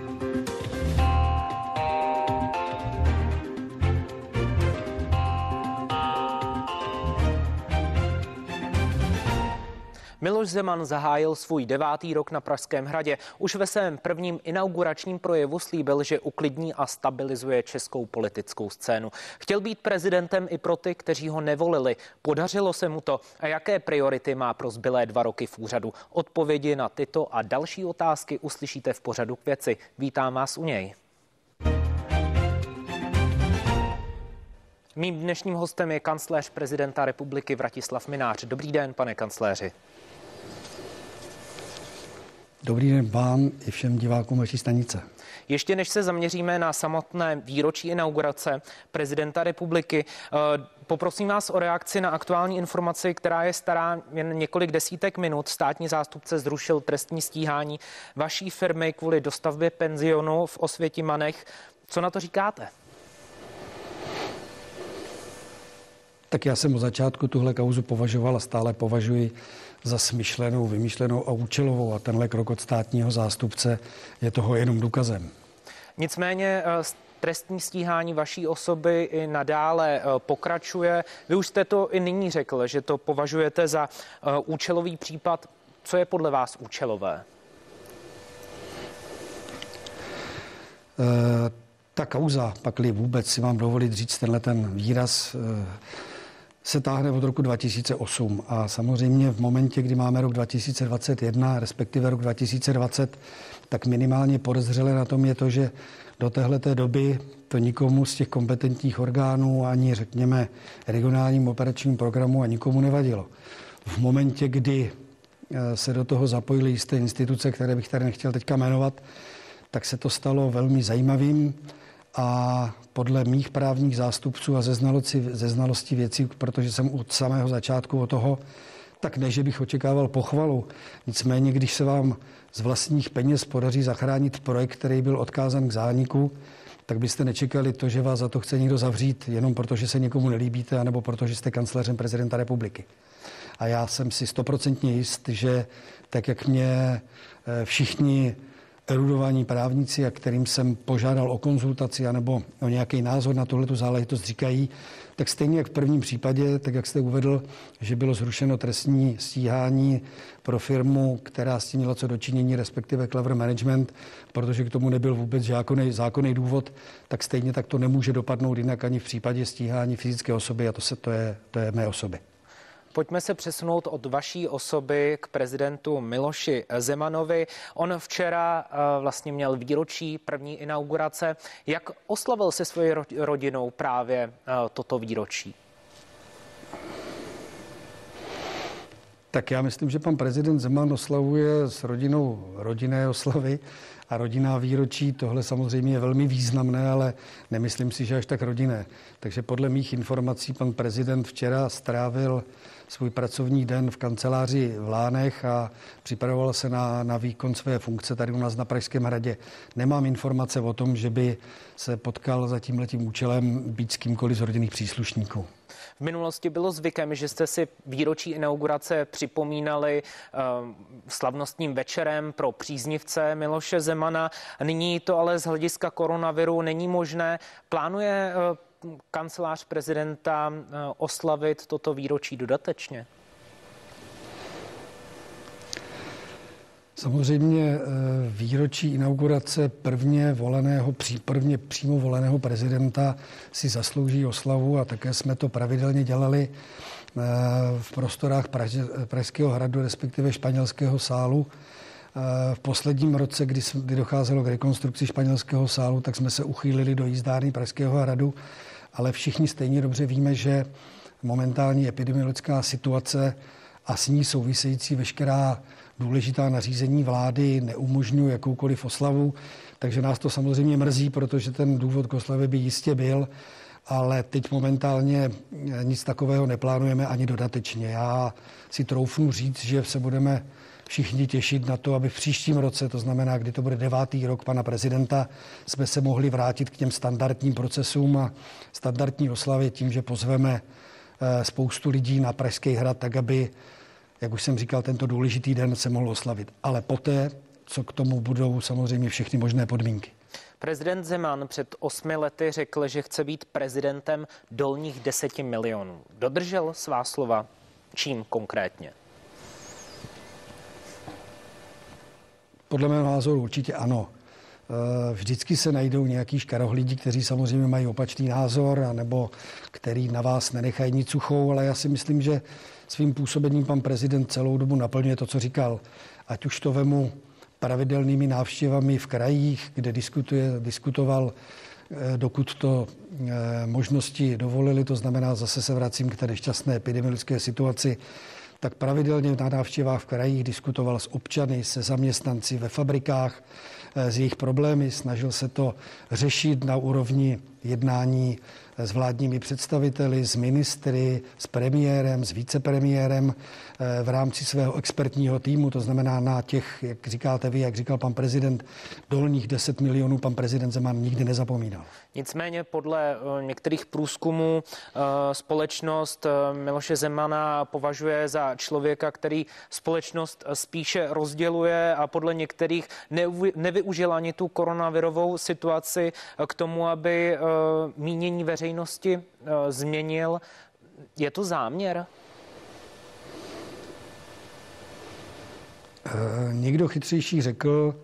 Thank you. Miloš Zeman zahájil svůj devátý rok na Pražském hradě. Už ve svém prvním inauguračním projevu slíbil, že uklidní a stabilizuje českou politickou scénu. Chtěl být prezidentem i pro ty, kteří ho nevolili. Podařilo se mu to. A jaké priority má pro zbylé dva roky v úřadu? Odpovědi na tyto a další otázky uslyšíte v pořadu k věci. Vítám vás u něj. Mým dnešním hostem je kancléř prezidenta republiky Vratislav Minář. Dobrý den, pane kancléři. Dobrý den vám i všem divákům vaší stanice. Ještě než se zaměříme na samotné výročí inaugurace prezidenta republiky, eh, poprosím vás o reakci na aktuální informaci, která je stará jen několik desítek minut. Státní zástupce zrušil trestní stíhání vaší firmy kvůli dostavbě penzionu v Osvětimanech. Co na to říkáte? Tak já jsem od začátku tuhle kauzu považoval a stále považuji za smyšlenou, vymyšlenou a účelovou a tenhle krok od státního zástupce je toho jenom důkazem. Nicméně eh, trestní stíhání vaší osoby i nadále eh, pokračuje. Vy už jste to i nyní řekl, že to považujete za eh, účelový případ. Co je podle vás účelové? Ta kauza, pakli vůbec si mám dovolit říct tenhle ten výraz, se táhne od roku 2008 a samozřejmě v momentě, kdy máme rok 2021, respektive rok 2020, tak minimálně podezřele na tom je to, že do téhleté doby to nikomu z těch kompetentních orgánů ani řekněme regionálním operačním programu a nikomu nevadilo. V momentě, kdy eh, se do toho zapojily jisté instituce, které bych tady nechtěl teďka jmenovat, tak se to stalo velmi zajímavým a podle mých právních zástupců a ze znalosti, ze znalosti věcí, protože jsem od samého začátku o toho, tak ne, že bych očekával pochvalu. Nicméně, když se vám z vlastních peněz podaří zachránit projekt, který byl odkázan k zániku, tak byste nečekali to, že vás za to chce někdo zavřít, jenom protože se někomu nelíbíte, anebo protože jste kancléřem prezidenta republiky. A já jsem si stoprocentně jist, že tak, jak mě eh, všichni erudovaní právníci, a kterým jsem požádal o konzultaci anebo o nějaký názor na tuhletu záležitost, říkají, tak stejně jak v prvním případě, tak jak jste uvedl, že bylo zrušeno trestní stíhání pro firmu, která s tím měla co dočinění, respektive Clever Management, protože k tomu nebyl vůbec zákonný, zákonný důvod, tak stejně tak to nemůže dopadnout jinak ani v případě stíhání fyzické osoby a to, se, to, je, to je mé osoby. Pojďme se přesunout od vaší osoby k prezidentu Miloši Zemanovi. On včera eh, vlastně měl výročí první inaugurace. Jak oslavil se svojí rodinou právě eh, toto výročí? Tak já myslím, že pan prezident Zeman oslavuje s rodinou rodinné oslavy a rodinná výročí. Tohle samozřejmě je velmi významné, ale nemyslím si, že až tak rodinné. Takže podle mých informací pan prezident včera strávil svůj pracovní den v kanceláři v Lánech a připravoval se na, na výkon své funkce tady u nás na Pražském hradě. Nemám informace o tom, že by se potkal za tímhletím účelem být s kýmkoliv z rodinných příslušníků. V minulosti bylo zvykem, že jste si výročí inaugurace připomínali uh, slavnostním večerem pro příznivce Miloše Zemana. Nyní to ale z hlediska koronaviru není možné. Plánuje uh, kancelář prezidenta eh, oslavit toto výročí dodatečně? Samozřejmě eh, výročí inaugurace prvně voleného, prvně přímo voleného prezidenta si zaslouží oslavu a také jsme to pravidelně dělali eh, v prostorách Pražského hradu, respektive španělského sálu. V posledním roce, kdy, kdy docházelo k rekonstrukci španělského sálu, tak jsme se uchýlili do jízdárny Pražského hradu ale všichni stejně dobře víme, že momentální epidemiologická situace a s ní související veškerá důležitá nařízení vlády neumožňují jakoukoliv oslavu, takže nás to samozřejmě mrzí, protože ten důvod k oslavě by jistě byl, ale teď momentálně nic takového neplánujeme ani dodatečně. Já si troufnu říct, že se budeme všichni těšit na to, aby v příštím roce, to znamená, kdy to bude devátý rok pana prezidenta, jsme se mohli vrátit k těm standardním procesům a standardní oslavě tím, že pozveme eh, spoustu lidí na Pražský hrad, tak aby, jak už jsem říkal, tento důležitý den se mohl oslavit. Ale poté, co k tomu budou samozřejmě všechny možné podmínky. Prezident Zeman před osmi lety řekl, že chce být prezidentem dolních deseti milionů. Dodržel svá slova? Čím konkrétně? Podle mého názoru určitě ano. Eh, vždycky se najdou nějaký škarohlídi, kteří samozřejmě mají opačný názor, nebo který na vás nenechají nic suchou, ale já si myslím, že svým působením pan prezident celou dobu naplňuje to, co říkal. Ať už to vemu pravidelnými návštěvami v krajích, kde diskutuje, diskutoval, eh, dokud to eh, možnosti dovolili, to znamená, zase se vracím k té nešťastné epidemiologické situaci, tak pravidelně na návštěvách v krajích diskutoval s občany, se zaměstnanci ve fabrikách, s jejich problémy, snažil se to řešit na úrovni jednání s vládními představiteli, s ministry, s premiérem, s vicepremiérem eh, v rámci svého expertního týmu, to znamená na těch, jak říkáte vy, jak říkal pan prezident, dolních 10 milionů pan prezident Zeman nikdy nezapomínal. Nicméně podle eh, některých průzkumů eh, společnost Miloše Zemana považuje za člověka, který společnost spíše rozděluje a podle některých nevyužil ani tu koronavirovou situaci k tomu, aby mínění veřejnosti eh, změnil. Je to záměr? Eh, někdo chytřejší řekl,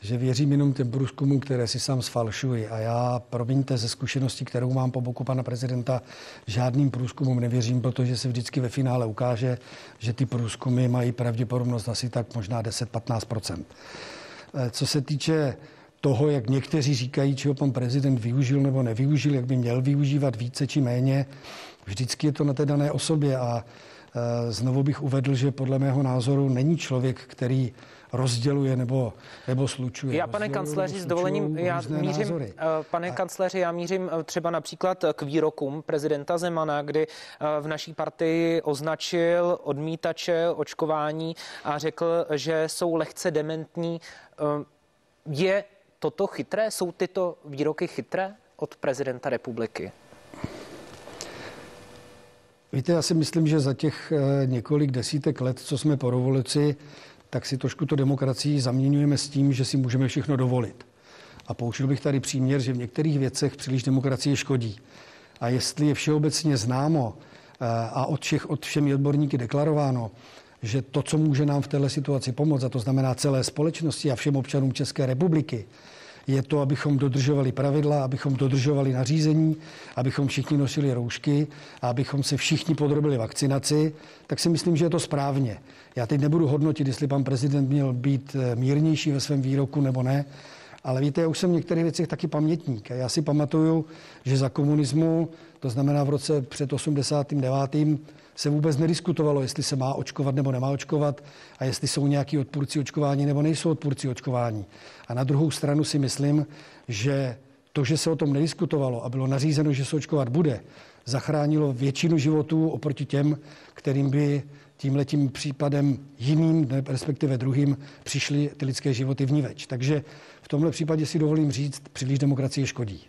že věřím jenom těm průzkumům, které si sám sfalšuji. A já, promiňte, ze zkušenosti, kterou mám po boku pana prezidenta, žádným průzkumům nevěřím, protože se vždycky ve finále ukáže, že ty průzkumy mají pravděpodobnost asi tak možná 10-15 eh, Co se týče toho, jak někteří říkají, čeho pan prezident využil nebo nevyužil, jak by měl využívat více či méně. Vždycky je to na té dané osobě a e, znovu bych uvedl, že podle mého názoru není člověk, který rozděluje nebo, nebo slučuje. Já, pane kancléři, s dovolením, já mířím, názory. E, pane a... kancléři, já mířím e, třeba například k výrokům prezidenta Zemana, kdy v naší partii označil odmítače očkování a řekl, že jsou lehce dementní. Je toto chytré? Jsou tyto výroky chytré od prezidenta republiky? Víte, já si myslím, že za těch eh, několik desítek let, co jsme po revoluci, tak si trošku to demokracii zaměňujeme s tím, že si můžeme všechno dovolit. A poučil bych tady příměr, že v některých věcech příliš demokracie škodí. A jestli je všeobecně známo eh, a od všech, od všemi odborníky deklarováno, že to, co může nám v této situaci pomoct, a to znamená celé společnosti a všem občanům České republiky, je to, abychom dodržovali pravidla, abychom dodržovali nařízení, abychom všichni nosili roušky a abychom se všichni podrobili vakcinaci, tak si myslím, že je to správně. Já teď nebudu hodnotit, jestli pan prezident měl být eh, mírnější ve svém výroku nebo ne, ale víte, já už jsem v některých věcech taky pamětník. Já si pamatuju, že za komunismu, to znamená v roce před 89 se vůbec nediskutovalo, jestli se má očkovat nebo nemá očkovat a jestli jsou nějaký odpůrci očkování nebo nejsou odpůrci očkování. A na druhou stranu si myslím, že to, že se o tom nediskutovalo a bylo nařízeno, že se očkovat bude, zachránilo většinu životů oproti těm, kterým by tímhletím případem jiným, respektive druhým, přišly ty lidské životy v ní več. Takže v tomhle případě si dovolím říct, příliš demokracie škodí.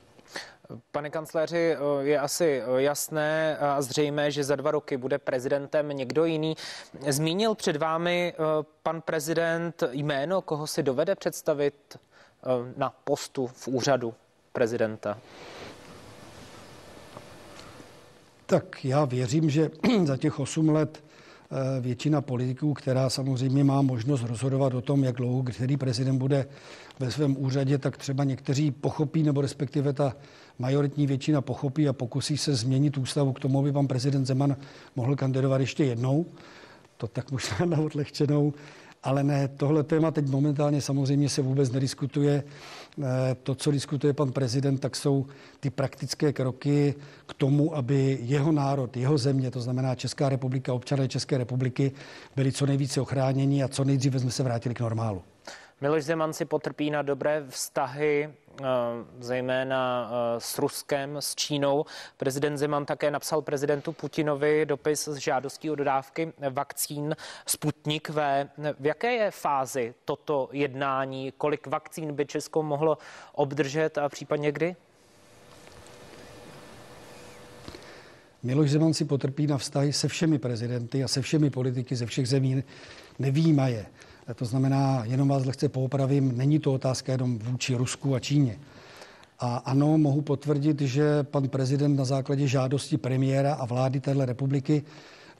Pane kancléři, je asi jasné a zřejmé, že za dva roky bude prezidentem někdo jiný. Zmínil před vámi eh, pan prezident jméno, koho si dovede představit eh, na postu v úřadu prezidenta? Tak já věřím, že za těch osm let většina politiků, která samozřejmě má možnost rozhodovat o tom, jak dlouho který prezident bude ve svém úřadě, tak třeba někteří pochopí, nebo respektive ta majoritní většina pochopí a pokusí se změnit ústavu k tomu, aby pan prezident Zeman mohl kandidovat ještě jednou. To tak možná na odlehčenou. Ale ne, tohle téma teď momentálně samozřejmě se vůbec nediskutuje. Eh, to, co diskutuje pan prezident, tak jsou ty praktické kroky k tomu, aby jeho národ, jeho země, to znamená Česká republika, občané České republiky, byli co nejvíce ochráněni a co nejdříve jsme se vrátili k normálu. Miloš Zeman si potrpí na dobré vztahy, zejména eh, s Ruskem, s Čínou. Prezident Zeman také napsal prezidentu Putinovi dopis s žádostí o dodávky vakcín Sputnik V. V jaké je fázi toto jednání? Kolik vakcín by Česko mohlo obdržet a případně kdy? Miloš Zeman si potrpí na vztahy se všemi prezidenty a se všemi politiky ze všech zemí, nevýjímaje. To znamená, jenom vás lehce poopravím, není to otázka jenom vůči Rusku a Číně. A ano, mohu potvrdit, že pan prezident na základě žádosti premiéra a vlády této republiky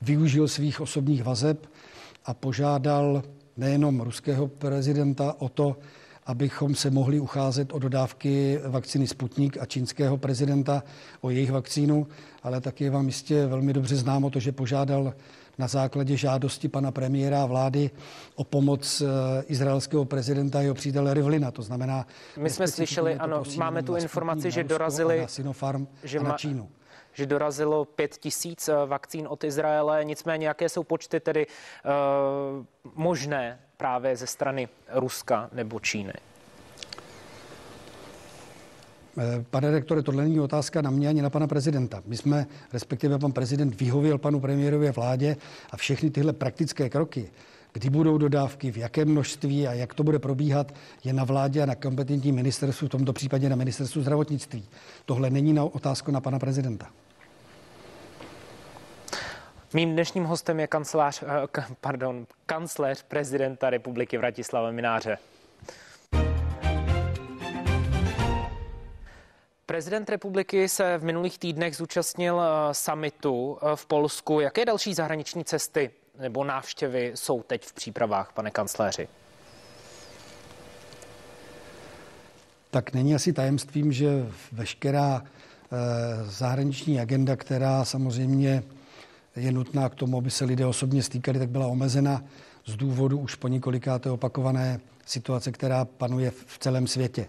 využil svých osobních vazeb a požádal nejenom ruského prezidenta o to, abychom se mohli ucházet o dodávky vakcíny Sputnik a čínského prezidenta o jejich vakcínu, ale taky je vám jistě velmi dobře známo to, že požádal na základě žádosti pana premiéra a vlády o pomoc eh, izraelského prezidenta a jeho přítele Rivlina. To znamená... My jsme slyšeli, ano, máme tu informaci, že dorazili... Na Sinopharm že a na Čínu že dorazilo pět tisíc eh, vakcín od Izraele. Nicméně, jaké jsou počty tedy uh, možné právě ze strany Ruska nebo Číny? Eh, pane rektore, tohle není otázka na mě ani na pana prezidenta. My jsme, respektive pan prezident, vyhověl panu premiérovi vládě a všechny tyhle praktické kroky, kdy budou dodávky, v jakém množství a jak to bude probíhat, je na vládě a na kompetentním ministerstvu, v tomto případě na ministerstvu zdravotnictví. Tohle není na otázku na pana prezidenta. Mým dnešním hostem je kancelář, eh, pardon, kancléř prezidenta republiky Vratislava Mináře. Prezident republiky se v minulých týdnech zúčastnil eh, summitu eh, v Polsku. Jaké další zahraniční cesty nebo návštěvy jsou teď v přípravách, pane kancléři? Tak není asi tajemstvím, že veškerá zahraniční agenda, která samozřejmě je nutná k tomu, aby se lidé osobně stýkali, tak byla omezena z důvodu už po několikáté opakované situace, která panuje v celém světě.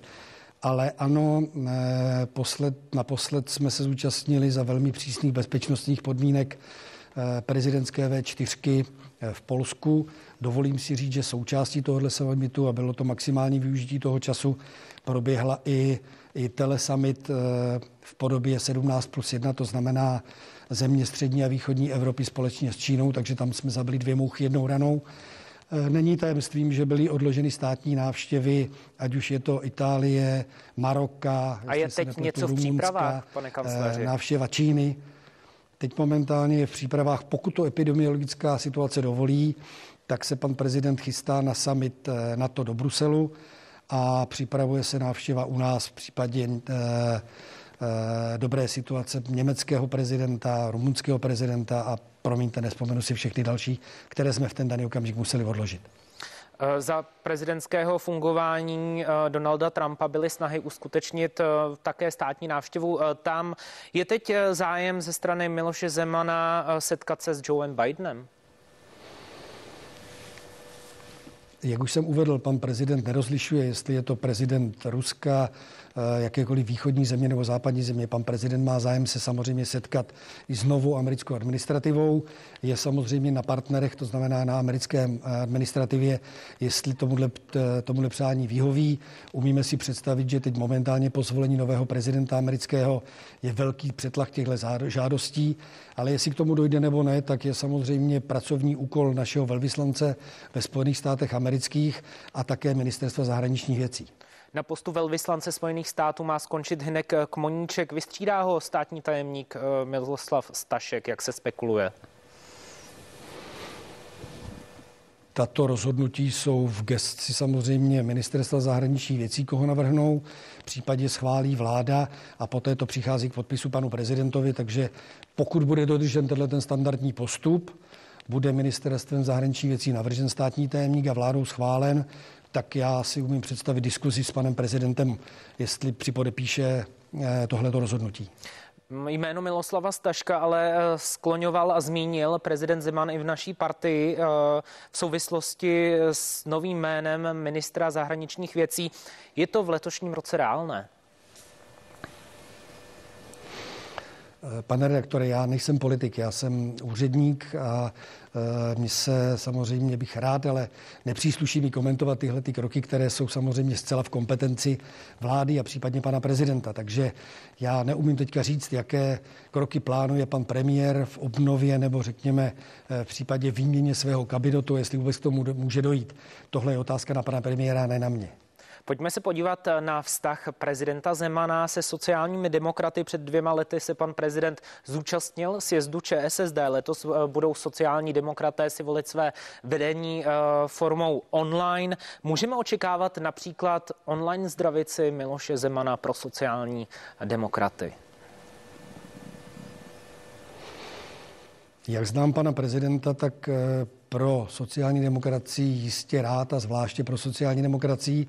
Ale ano, eh, posled, naposled jsme se zúčastnili za velmi přísných bezpečnostních podmínek eh, prezidentské V4 eh, v Polsku. Dovolím si říct, že součástí tohohle summitu, a bylo to maximální využití toho času, proběhla i, i telesummit v podobě 17 plus 1, to znamená země střední a východní Evropy společně s Čínou, takže tam jsme zabili dvě mouchy jednou ranou. Není tajemstvím, že byly odloženy státní návštěvy, ať už je to Itálie, Maroka. A je teď něco v přípravách, pane kancléři? E, návštěva Číny. Teď momentálně je v přípravách, pokud to epidemiologická situace dovolí, tak se pan prezident chystá na summit e, NATO do Bruselu a připravuje se návštěva u nás v případě Eh, dobré situace německého prezidenta, rumunského prezidenta a promiňte, nespomenu si všechny další, které jsme v ten daný okamžik museli odložit. Eh, za prezidentského fungování eh, Donalda Trumpa byly snahy uskutečnit také státní návštěvu. Tam je teď zájem ze strany Miloše Zemana setkat se s Joeem Bidenem? Jak už jsem uvedl, pan prezident nerozlišuje, jestli je to prezident Ruska, Eh, jakékoliv východní země nebo západní země. Pan prezident má zájem se samozřejmě setkat i s novou americkou administrativou. Je samozřejmě na partnerech, to znamená na americké eh, administrativě, jestli tomuhle, tomuhle přání vyhoví. Umíme si představit, že teď momentálně po zvolení nového prezidenta amerického je velký přetlak těchto žádostí, ale jestli k tomu dojde nebo ne, tak je samozřejmě pracovní úkol našeho velvyslance ve Spojených státech amerických a také ministerstva zahraničních věcí. Na postu velvyslance Spojených států má skončit Hinek Kmoníček. Vystřídá ho státní tajemník eh, Miloslav Stašek, jak se spekuluje. Tato rozhodnutí jsou v gestci samozřejmě ministerstva zahraničních věcí, koho navrhnou. V případě schválí vláda a poté to přichází k podpisu panu prezidentovi, takže pokud bude dodržen tenhle ten standardní postup, bude ministerstvem zahraničních věcí navržen státní tajemník a vládou schválen, tak já si umím představit diskuzi s panem prezidentem, jestli připodepíše eh, tohleto rozhodnutí. Jméno Miloslava Staška ale eh, skloňoval a zmínil prezident Zeman i v naší partii eh, v souvislosti s novým jménem ministra zahraničních věcí. Je to v letošním roce reálné? Pane redaktore, já nejsem politik, já jsem úředník a e, mi se samozřejmě bych rád, ale nepřísluší mi komentovat tyhle ty kroky, které jsou samozřejmě zcela v kompetenci vlády a případně pana prezidenta. Takže já neumím teďka říct, jaké kroky plánuje pan premiér v obnově nebo řekněme e, v případě výměně svého kabinetu, jestli vůbec k tomu může dojít. Tohle je otázka na pana premiéra, ne na mě. Pojďme se podívat na vztah prezidenta Zemana se sociálními demokraty. Před dvěma lety se pan prezident zúčastnil sjezdu ČSSD. Letos eh, budou sociální demokraté si volit své vedení eh, formou online. Můžeme očekávat například online zdravici Miloše Zemana pro sociální demokraty? Jak znám pana prezidenta, tak eh, pro sociální demokracii jistě rád a zvláště pro sociální demokracii,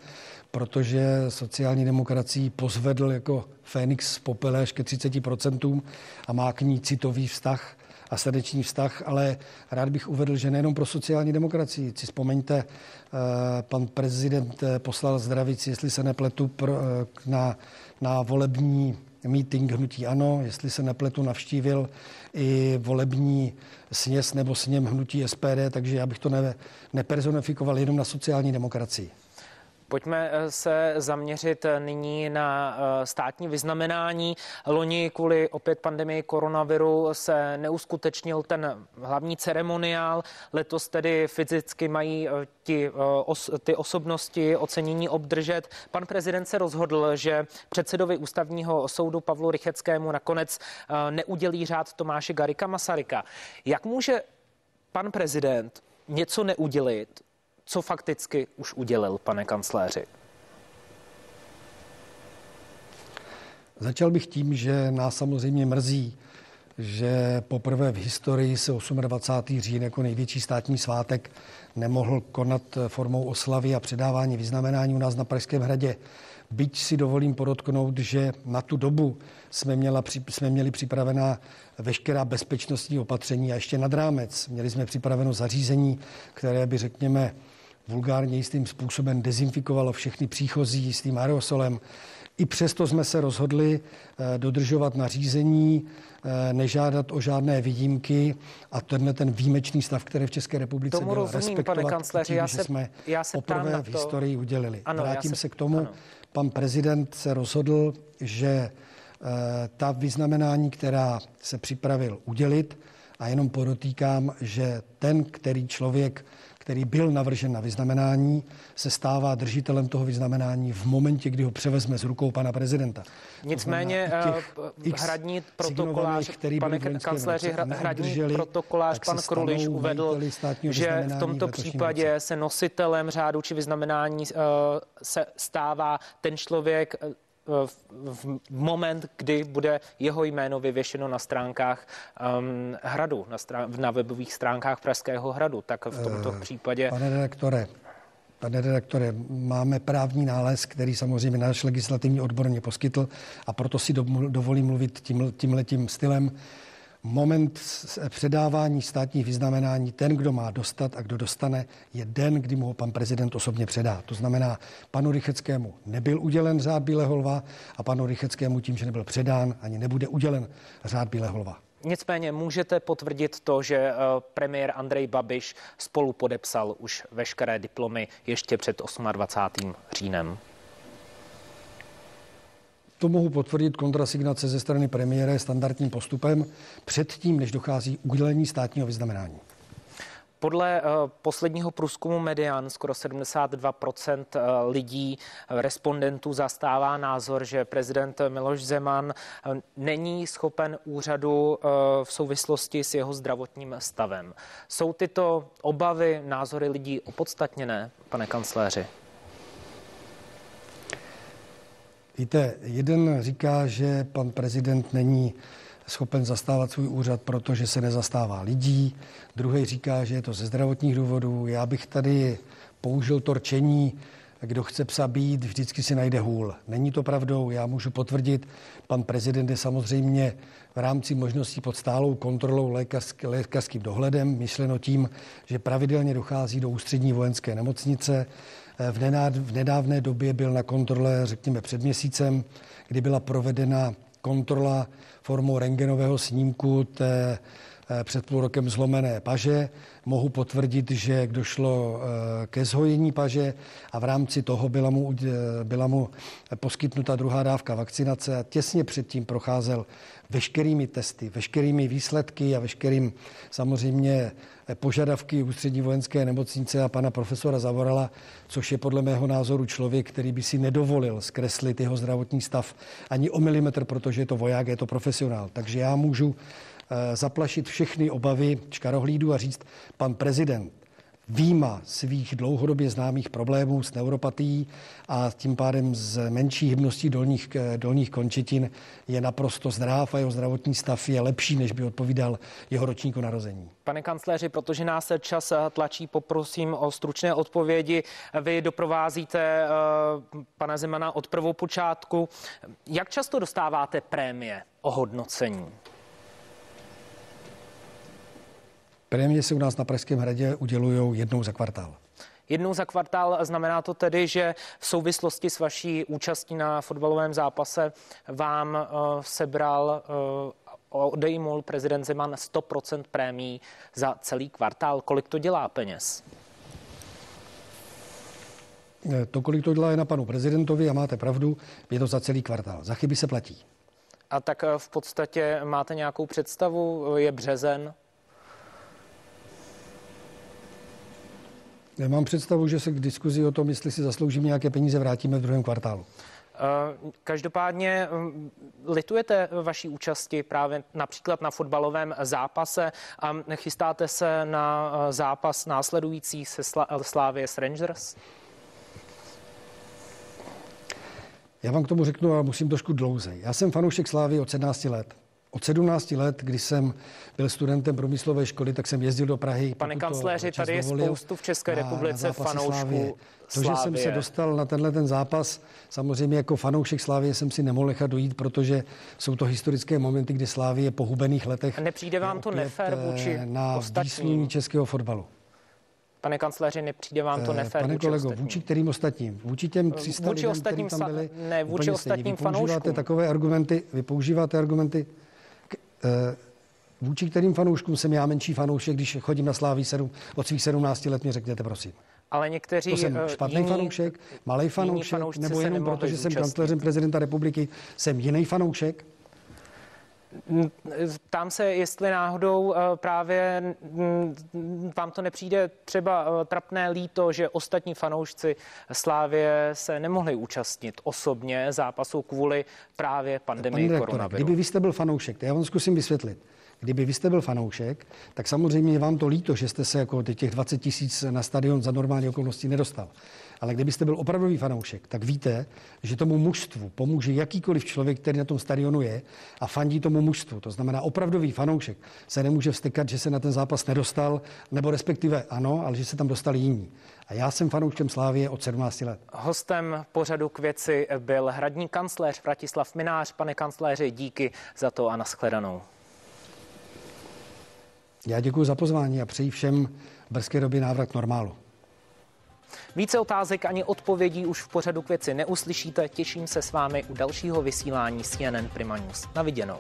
protože sociální demokracii pozvedl jako Fénix z popele ke 30% a má k ní citový vztah a srdeční vztah, ale rád bych uvedl, že nejenom pro sociální demokracii. Si vzpomeňte, eh, pan prezident eh, poslal zdravici, jestli se nepletu, na, na volební meeting hnutí ANO, jestli se nepletu, navštívil i volební sněz nebo sněm hnutí SPD, takže já bych to ne, nepersonifikoval jenom na sociální demokracii. Pojďme eh, se zaměřit eh, nyní na eh, státní vyznamenání. Loni kvůli opět pandemii koronaviru se neuskutečnil ten hlavní ceremoniál. Letos tedy fyzicky mají ti, ty osobnosti ocenění obdržet. Pan prezident se rozhodl, že předsedovi ústavního soudu Pavlu Rycheckému nakonec neudělí řád Tomáše Garika Masaryka. Jak může pan prezident něco neudělit, co fakticky už udělil, pane kancléři? Začal bych tím, že nás samozřejmě mrzí, že poprvé v historii se 28. říjen jako největší státní svátek nemohl konat formou oslavy a předávání vyznamenání u nás na Pražském hradě. Byť si dovolím podotknout, že na tu dobu jsme, měla, jsme měli připravená veškerá bezpečnostní opatření a ještě nad rámec. Měli jsme připraveno zařízení, které by, řekněme, vulgárně jistým způsobem dezinfikovalo všechny příchozí jistým aerosolem. I přesto jsme se rozhodli eh, dodržovat nařízení, eh, nežádat o žádné výjimky a tenhle ten výjimečný stav, který v České republice Tomu byl, rozumím, respektovat pane kancléři, tím, já se, jsme já se poprvé v historii udělili. Ano, Vrátím se, se k tomu. Ano. Pan prezident se rozhodl, že eh, ta vyznamenání, která se připravil udělit, a jenom podotýkám, že ten, který člověk který byl navržen na vyznamenání, se stává držitelem toho vyznamenání v momentě, kdy ho převezme z rukou pana prezidenta. Nicméně eh, hradní protokolář, pane kancléři, hradní protokolář pan Kruliš uvedl, že v tomto případě roce. se nositelem řádu či vyznamenání uh, se stává ten člověk, v moment, kdy bude jeho jméno vyvěšeno na stránkách um, hradu, na, strán- na webových stránkách Pražského hradu, tak v tomto uh, případě... Pane redaktore, Pane redaktore, máme právní nález, který samozřejmě náš legislativní odbor mě poskytl a proto si dovolím mluvit tím, tímhletím stylem moment předávání státních vyznamenání, ten, kdo má dostat a kdo dostane, je den, kdy mu ho pan prezident osobně předá. To znamená, panu Rycheckému nebyl udělen řád Bílého lva a panu Rycheckému tím, že nebyl předán, ani nebude udělen řád Bílého lva. Nicméně můžete potvrdit to, že eh, premiér Andrej Babiš spolu podepsal už veškeré diplomy ještě před 28. říjnem. To mohu potvrdit kontrasignace ze strany premiéra standardním postupem předtím, než dochází udělení státního vyznamenání. Podle uh, posledního průzkumu Median skoro 72% eh, lidí, eh, respondentů zastává názor, že prezident Miloš Zeman není schopen úřadu v souvislosti s jeho zdravotním stavem. Jsou tyto obavy, názory lidí opodstatněné, pane kancléři? Víte, jeden říká, že pan prezident není schopen zastávat svůj úřad, protože se nezastává lidí. Druhý říká, že je to ze zdravotních důvodů. Já bych tady použil to rčení, kdo chce psa být, vždycky si najde hůl. Není to pravdou, já můžu potvrdit, pan prezident je samozřejmě v rámci možností pod stálou kontrolou lékařsk, lékařským dohledem, myšleno tím, že pravidelně dochází do ústřední vojenské nemocnice, v, nedávné době byl na kontrole, řekněme před měsícem, kdy byla provedena kontrola formou rengenového snímku té před půl rokem zlomené paže. Mohu potvrdit, že došlo ke zhojení paže a v rámci toho byla mu, byla mu poskytnuta druhá dávka vakcinace a těsně předtím procházel veškerými testy, veškerými výsledky a veškerým samozřejmě požadavky ústřední vojenské nemocnice a pana profesora Zavorala, což je podle mého názoru člověk, který by si nedovolil zkreslit jeho zdravotní stav ani o milimetr, protože je to voják, je to profesionál. Takže já můžu eh, zaplašit všechny obavy čkarohlídu a říct, pan prezident výjima svých dlouhodobě známých problémů s neuropatií a tím pádem z menší hybností dolních, dolních končetin je naprosto zdrav a jeho zdravotní stav je lepší, než by odpovídal jeho ročníku narození. Pane kancléři, protože nás čas tlačí, poprosím o stručné odpovědi. Vy doprovázíte pana Zemana od prvopočátku. Jak často dostáváte prémie ohodnocení? Prémie se u nás na Pražském hradě udělují jednou za kvartál. Jednou za kvartál znamená to tedy, že v souvislosti s vaší účastí na fotbalovém zápase vám uh, sebral uh, odejmul prezident Zeman 100% prémí za celý kvartál. Kolik to dělá peněz? Eh, to, kolik to dělá, je na panu prezidentovi a máte pravdu, je to za celý kvartál. Za chyby se platí. A tak v podstatě máte nějakou představu? Je březen? Já mám představu, že se k diskuzi o tom, jestli si zasloužíme nějaké peníze, vrátíme v druhém kvartálu. Eh, každopádně mm, litujete vaší účasti právě například na fotbalovém zápase a chystáte se na eh, zápas následující se Slávě s Rangers? Já vám k tomu řeknu, ale musím trošku dlouze. Já jsem fanoušek Slávy od 17 let. Od 17 let, kdy jsem byl studentem průmyslové školy, tak jsem jezdil do Prahy. Pane kancléři, tady je spoustu v České republice fanoušků To, že jsem se dostal na tenhle ten zápas, samozřejmě jako fanoušek Slávie jsem si nemohl nechat dojít, protože jsou to historické momenty, kdy Slávie po hubených letech Nepřijde vám to nefér vůči eh, na ostatním českého fotbalu. Pane kancléři, nepřijde vám to eh, nefér Pane vůči kolego, ostatním? vůči kterým ostatním? Vůči těm 300 vůči lidem, ostatním tam byli? Ne, vůči ostatním vy používáte fanouškům. takové argumenty, vy používáte argumenty, Eh, vůči kterým fanouškům jsem já menší fanoušek, když chodím na Sláví 7, od svých 17 let, mě řekněte, prosím. Ale někteří to jsem eh, špatný jiní, fanoušek, malý fanoušek, nebo jenom proto, že jsem kancléřem prezidenta republiky, jsem jiný fanoušek? Tam se, jestli náhodou eh, právě vám to nepřijde třeba trapné líto, že ostatní fanoušci Slávě se nemohli účastnit osobně zápasu kvůli právě pandemii koronaviru. Kdyby vy jste byl fanoušek, já vám zkusím vysvětlit. Kdyby vy jste byl fanoušek, tak samozřejmě je vám to líto, že jste se jako těch 20 tisíc na stadion za normální okolnosti nedostal. Ale kdybyste byl opravdový fanoušek, tak víte, že tomu mužstvu pomůže jakýkoliv člověk, který na tom stadionu je a fandí tomu mužstvu. To znamená, opravdový fanoušek se nemůže vstekat, že se na ten zápas nedostal, nebo respektive ano, ale že se tam dostali jiní. A já jsem fanouškem Slávie od 17 let. Hostem pořadu k věci byl hradní kancléř Vratislav Minář. Pane kancléři, díky za to a nashledanou. Já děkuji za pozvání a přeji všem v brzké době návrat normálu. Více otázek ani odpovědí už v pořadu k věci neuslyšíte. Těším se s vámi u dalšího vysílání CNN Prima News. Na viděnou.